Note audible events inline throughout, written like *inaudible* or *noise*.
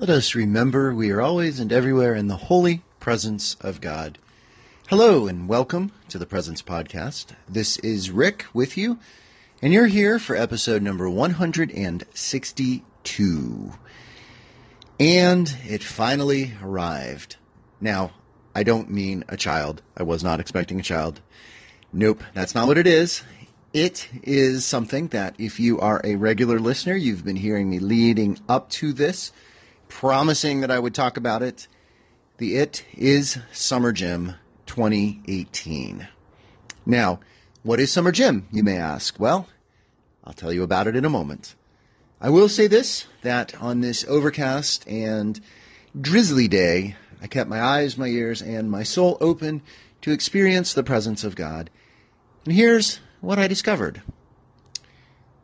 Let us remember we are always and everywhere in the holy presence of God. Hello and welcome to the Presence Podcast. This is Rick with you, and you're here for episode number 162. And it finally arrived. Now, I don't mean a child. I was not expecting a child. Nope, that's not what it is. It is something that, if you are a regular listener, you've been hearing me leading up to this, promising that I would talk about it. The It is Summer Gym 2018. Now, what is Summer Gym, you may ask? Well, I'll tell you about it in a moment. I will say this that on this overcast and drizzly day, I kept my eyes, my ears, and my soul open to experience the presence of God. And here's what I discovered.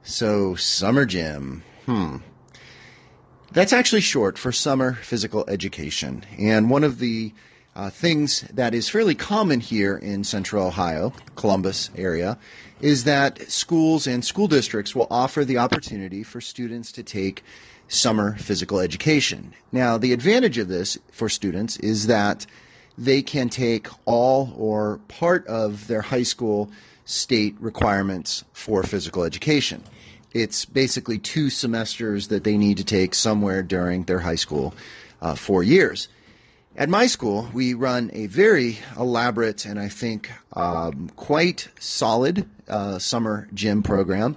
So, summer gym. Hmm. That's actually short for summer physical education. And one of the uh, things that is fairly common here in central Ohio, Columbus area, is that schools and school districts will offer the opportunity for students to take summer physical education. Now, the advantage of this for students is that they can take all or part of their high school state requirements for physical education. It's basically two semesters that they need to take somewhere during their high school uh, four years. At my school, we run a very elaborate and I think um, quite solid uh, summer gym program.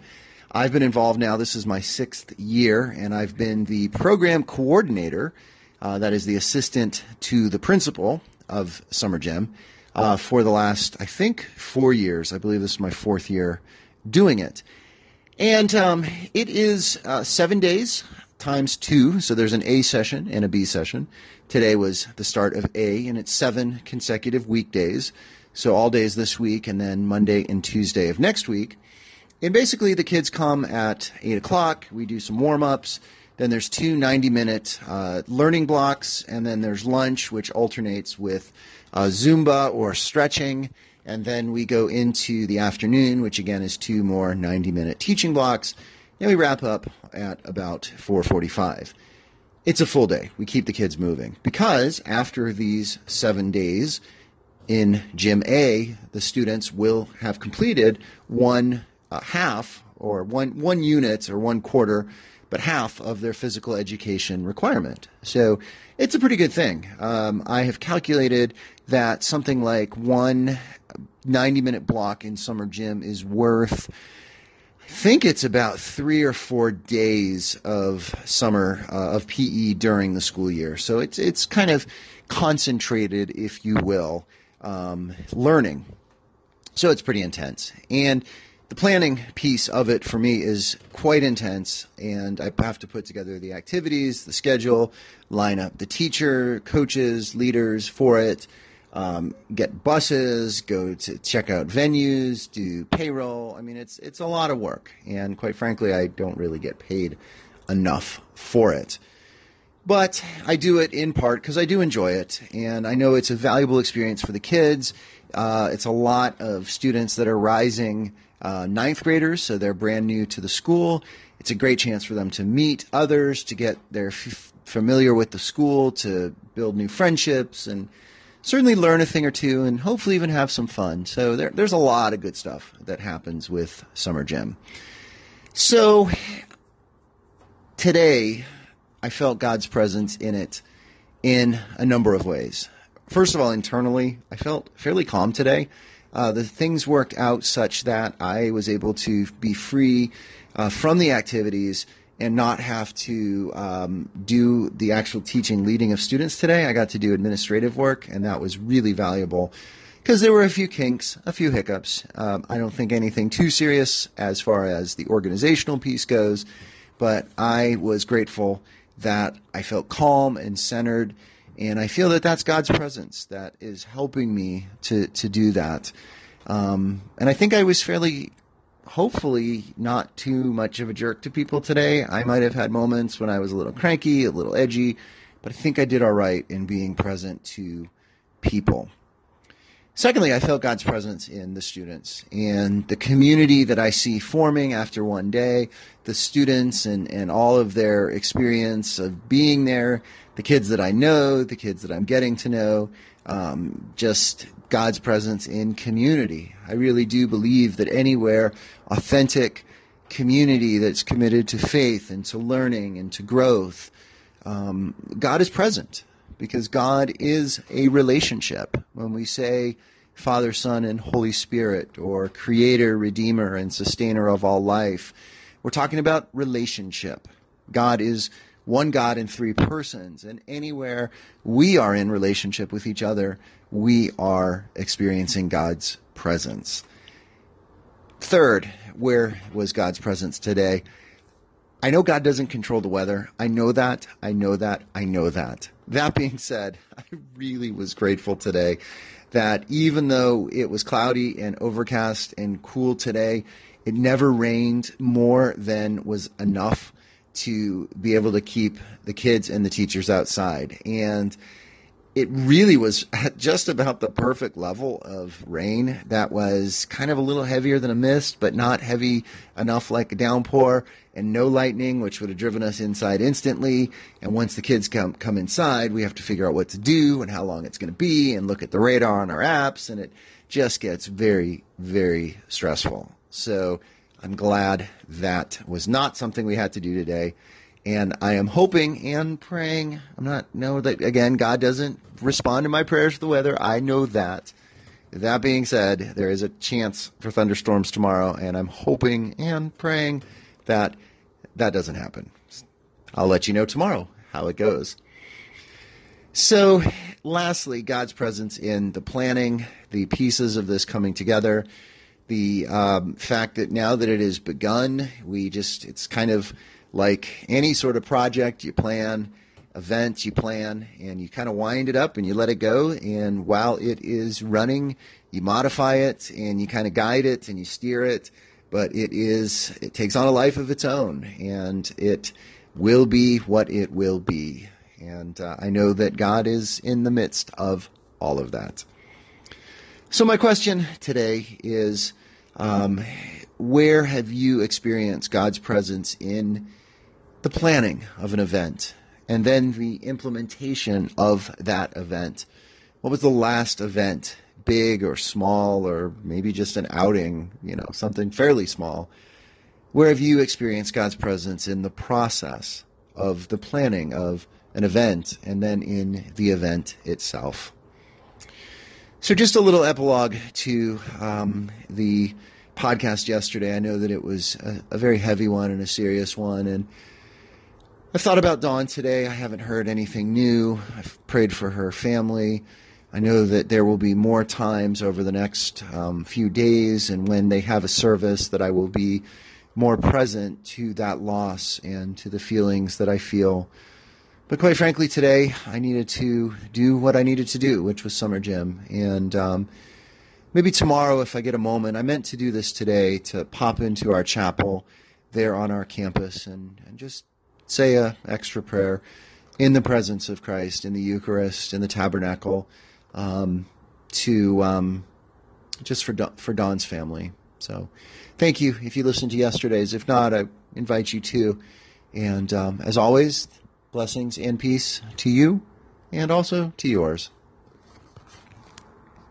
I've been involved now, this is my sixth year, and I've been the program coordinator, uh, that is the assistant to the principal of Summer Gym uh, for the last, I think, four years. I believe this is my fourth year doing it. And um, it is uh, seven days times two. So there's an A session and a B session. Today was the start of A, and it's seven consecutive weekdays. So all days this week, and then Monday and Tuesday of next week. And basically, the kids come at 8 o'clock. We do some warm ups. Then there's two 90 minute uh, learning blocks, and then there's lunch, which alternates with uh, Zumba or stretching. And then we go into the afternoon, which again is two more 90 minute teaching blocks. And we wrap up at about 445. It's a full day. We keep the kids moving because after these seven days in Gym A, the students will have completed one uh, half or one, one unit or one quarter but half of their physical education requirement. So it's a pretty good thing. Um, I have calculated that something like one 90 minute block in summer gym is worth. I think it's about three or four days of summer uh, of PE during the school year. So it's it's kind of concentrated, if you will, um, learning. So it's pretty intense. And the planning piece of it for me is quite intense, and I have to put together the activities, the schedule, line up the teacher, coaches, leaders for it, um, get buses, go to check out venues, do payroll. I mean, it's it's a lot of work, and quite frankly, I don't really get paid enough for it. But I do it in part because I do enjoy it, and I know it's a valuable experience for the kids. Uh, it's a lot of students that are rising uh, ninth graders, so they're brand new to the school. It's a great chance for them to meet others, to get their f- familiar with the school, to build new friendships, and certainly learn a thing or two, and hopefully even have some fun. So there, there's a lot of good stuff that happens with Summer Gym. So today, I felt God's presence in it in a number of ways. First of all, internally, I felt fairly calm today uh, the things worked out such that I was able to be free uh, from the activities and not have to um, do the actual teaching leading of students today. I got to do administrative work, and that was really valuable because there were a few kinks, a few hiccups. Um, I don't think anything too serious as far as the organizational piece goes, but I was grateful that I felt calm and centered and I feel that that's God's presence that is helping me to, to do that. Um, and I think I was fairly, hopefully, not too much of a jerk to people today. I might have had moments when I was a little cranky, a little edgy, but I think I did all right in being present to people. Secondly, I felt God's presence in the students and the community that I see forming after one day, the students and, and all of their experience of being there, the kids that I know, the kids that I'm getting to know, um, just God's presence in community. I really do believe that anywhere authentic community that's committed to faith and to learning and to growth, um, God is present because God is a relationship. When we say Father, Son, and Holy Spirit, or Creator, Redeemer, and Sustainer of all life, we're talking about relationship. God is one God in three persons, and anywhere we are in relationship with each other, we are experiencing God's presence. Third, where was God's presence today? I know God doesn't control the weather. I know that. I know that. I know that. That being said, *laughs* I really was grateful today that even though it was cloudy and overcast and cool today, it never rained more than was enough to be able to keep the kids and the teachers outside. And it really was *laughs* just about the perfect level of rain that was kind of a little heavier than a mist, but not heavy enough like a downpour, and no lightning, which would have driven us inside instantly. And once the kids come come inside, we have to figure out what to do and how long it's going to be, and look at the radar on our apps, and it just gets very, very stressful. So I'm glad that was not something we had to do today. And I am hoping and praying. I'm not know that again. God doesn't respond to my prayers for the weather. I know that. That being said, there is a chance for thunderstorms tomorrow, and I'm hoping and praying that that doesn't happen. I'll let you know tomorrow how it goes. So, lastly, God's presence in the planning, the pieces of this coming together, the um, fact that now that it has begun, we just, it's kind of like any sort of project you plan, event you plan, and you kind of wind it up and you let it go. And while it is running, you modify it and you kind of guide it and you steer it. But it is, it takes on a life of its own and it will be what it will be. And uh, I know that God is in the midst of all of that. So, my question today is um, where have you experienced God's presence in the planning of an event and then the implementation of that event. What was the last event, big or small, or maybe just an outing, you know, something fairly small? Where have you experienced God's presence in the process of the planning of an event and then in the event itself? So, just a little epilogue to um, the podcast yesterday. I know that it was a, a very heavy one and a serious one, and I've thought about Dawn today. I haven't heard anything new. I've prayed for her family. I know that there will be more times over the next um, few days, and when they have a service, that I will be more present to that loss and to the feelings that I feel. But quite frankly, today I needed to do what I needed to do, which was summer gym. And um, maybe tomorrow, if I get a moment, I meant to do this today to pop into our chapel there on our campus and, and just say a extra prayer in the presence of Christ, in the Eucharist, in the tabernacle, um, to um, just for Dawn, for Dawn's family. So, thank you if you listened to yesterday's. If not, I invite you to. And um, as always, blessings and peace to you, and also to yours.